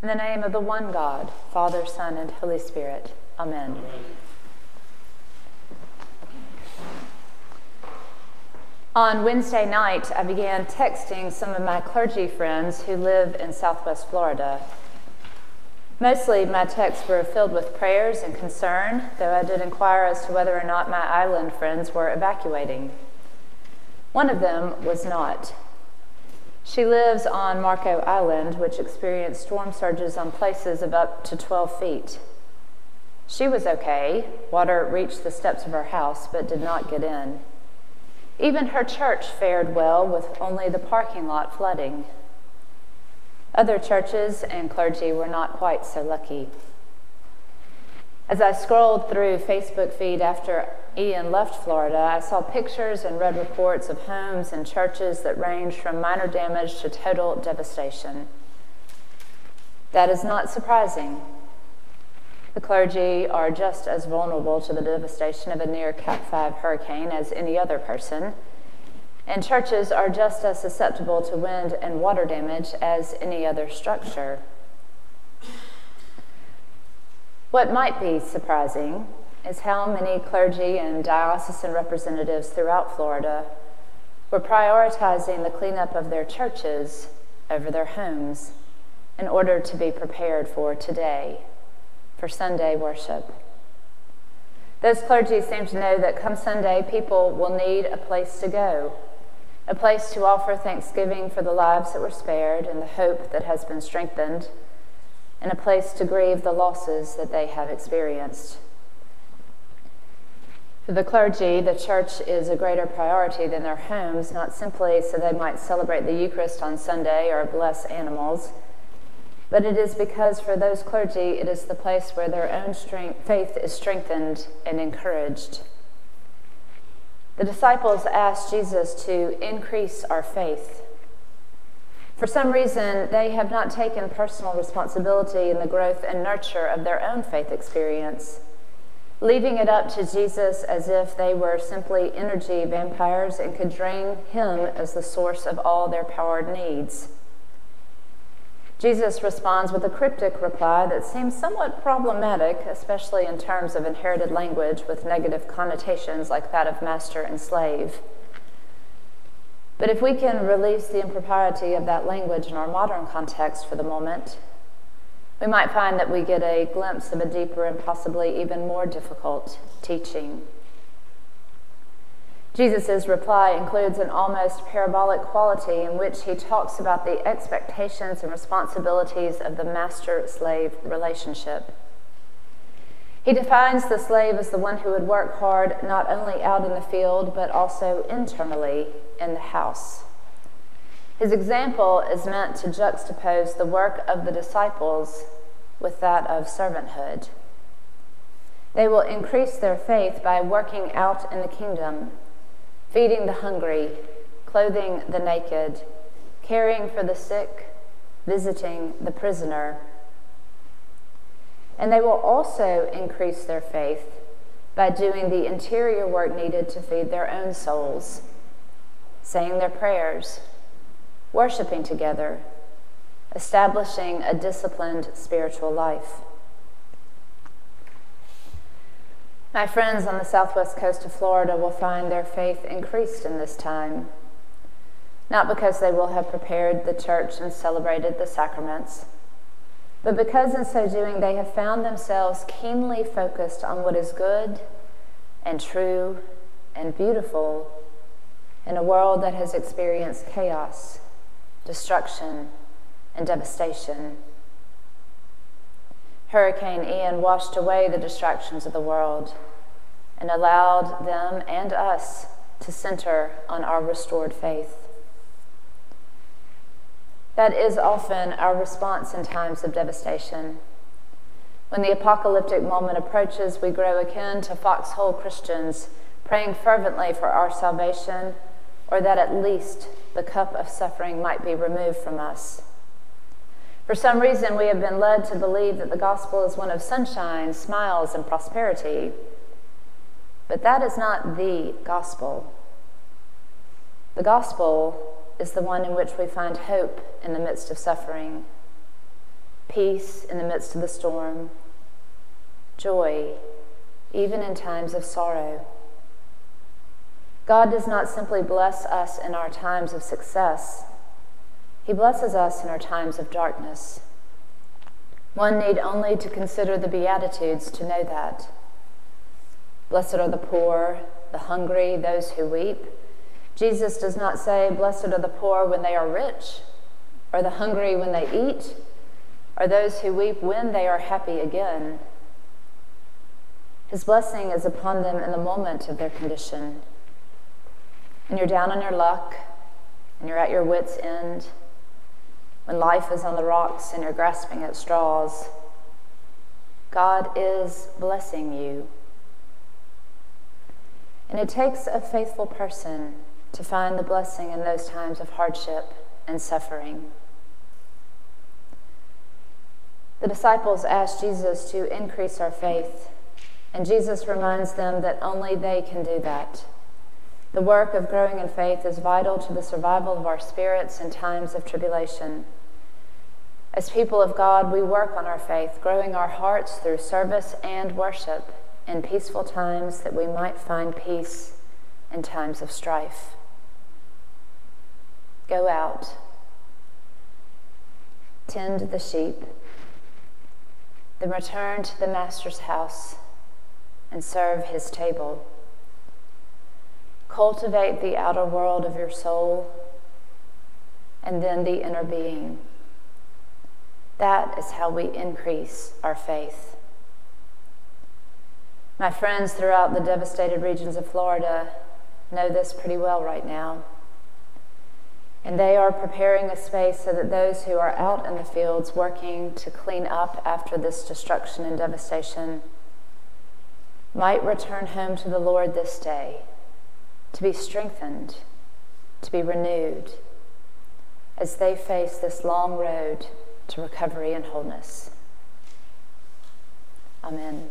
In the name of the one God, Father, Son, and Holy Spirit. Amen. Amen. On Wednesday night, I began texting some of my clergy friends who live in southwest Florida. Mostly, my texts were filled with prayers and concern, though I did inquire as to whether or not my island friends were evacuating. One of them was not. She lives on Marco Island, which experienced storm surges on places of up to 12 feet. She was okay. Water reached the steps of her house but did not get in. Even her church fared well with only the parking lot flooding. Other churches and clergy were not quite so lucky. As I scrolled through Facebook feed after Ian left Florida, I saw pictures and read reports of homes and churches that ranged from minor damage to total devastation. That is not surprising. The clergy are just as vulnerable to the devastation of a near Cat 5 hurricane as any other person, and churches are just as susceptible to wind and water damage as any other structure. What might be surprising is how many clergy and diocesan representatives throughout Florida were prioritizing the cleanup of their churches over their homes in order to be prepared for today for Sunday worship. Those clergy seem to know that come Sunday, people will need a place to go, a place to offer thanksgiving for the lives that were spared and the hope that has been strengthened, and a place to grieve the losses that they have experienced. For the clergy, the church is a greater priority than their homes, not simply so they might celebrate the Eucharist on Sunday or bless animals but it is because for those clergy, it is the place where their own strength, faith is strengthened and encouraged. The disciples asked Jesus to increase our faith. For some reason, they have not taken personal responsibility in the growth and nurture of their own faith experience, leaving it up to Jesus as if they were simply energy vampires and could drain him as the source of all their powered needs. Jesus responds with a cryptic reply that seems somewhat problematic, especially in terms of inherited language with negative connotations like that of master and slave. But if we can release the impropriety of that language in our modern context for the moment, we might find that we get a glimpse of a deeper and possibly even more difficult teaching. Jesus' reply includes an almost parabolic quality in which he talks about the expectations and responsibilities of the master slave relationship. He defines the slave as the one who would work hard not only out in the field, but also internally in the house. His example is meant to juxtapose the work of the disciples with that of servanthood. They will increase their faith by working out in the kingdom feeding the hungry, clothing the naked, caring for the sick, visiting the prisoner. And they will also increase their faith by doing the interior work needed to feed their own souls, saying their prayers, worshiping together, establishing a disciplined spiritual life. My friends on the southwest coast of Florida will find their faith increased in this time, not because they will have prepared the church and celebrated the sacraments, but because in so doing they have found themselves keenly focused on what is good and true and beautiful in a world that has experienced chaos, destruction, and devastation. Hurricane Ian washed away the distractions of the world and allowed them and us to center on our restored faith. That is often our response in times of devastation. When the apocalyptic moment approaches, we grow akin to foxhole Christians, praying fervently for our salvation, or that at least the cup of suffering might be removed from us. For some reason, we have been led to believe that the gospel is one of sunshine, smiles, and prosperity. But that is not the gospel. The gospel is the one in which we find hope in the midst of suffering. peace in the midst of the storm, joy even in times of sorrow. God does not simply bless us in our times of success, He blesses us in our times of darkness. One need only to consider the Beatitudes to know that. Blessed are the poor, the hungry, those who weep. Jesus does not say, Blessed are the poor when they are rich, or the hungry when they eat, or those who weep when they are happy again. His blessing is upon them in the moment of their condition. When you're down on your luck and you're at your wits' end, when life is on the rocks and you're grasping at straws, God is blessing you. And it takes a faithful person to find the blessing in those times of hardship and suffering. The disciples ask Jesus to increase our faith, and Jesus reminds them that only they can do that. The work of growing in faith is vital to the survival of our spirits in times of tribulation. As people of God, we work on our faith, growing our hearts through service and worship in peaceful times that we might find peace in times of strife. Go out, tend the sheep, then return to the Master's house and serve his table. Cultivate the outer world of your soul and then the inner being. That is how we increase our faith. My friends throughout the devastated regions of Florida know this pretty well right now. And they are preparing a space so that those who are out in the fields working to clean up after this destruction and devastation might return home to the Lord this day to be strengthened, to be renewed as they face this long road to recovery and wholeness. Amen.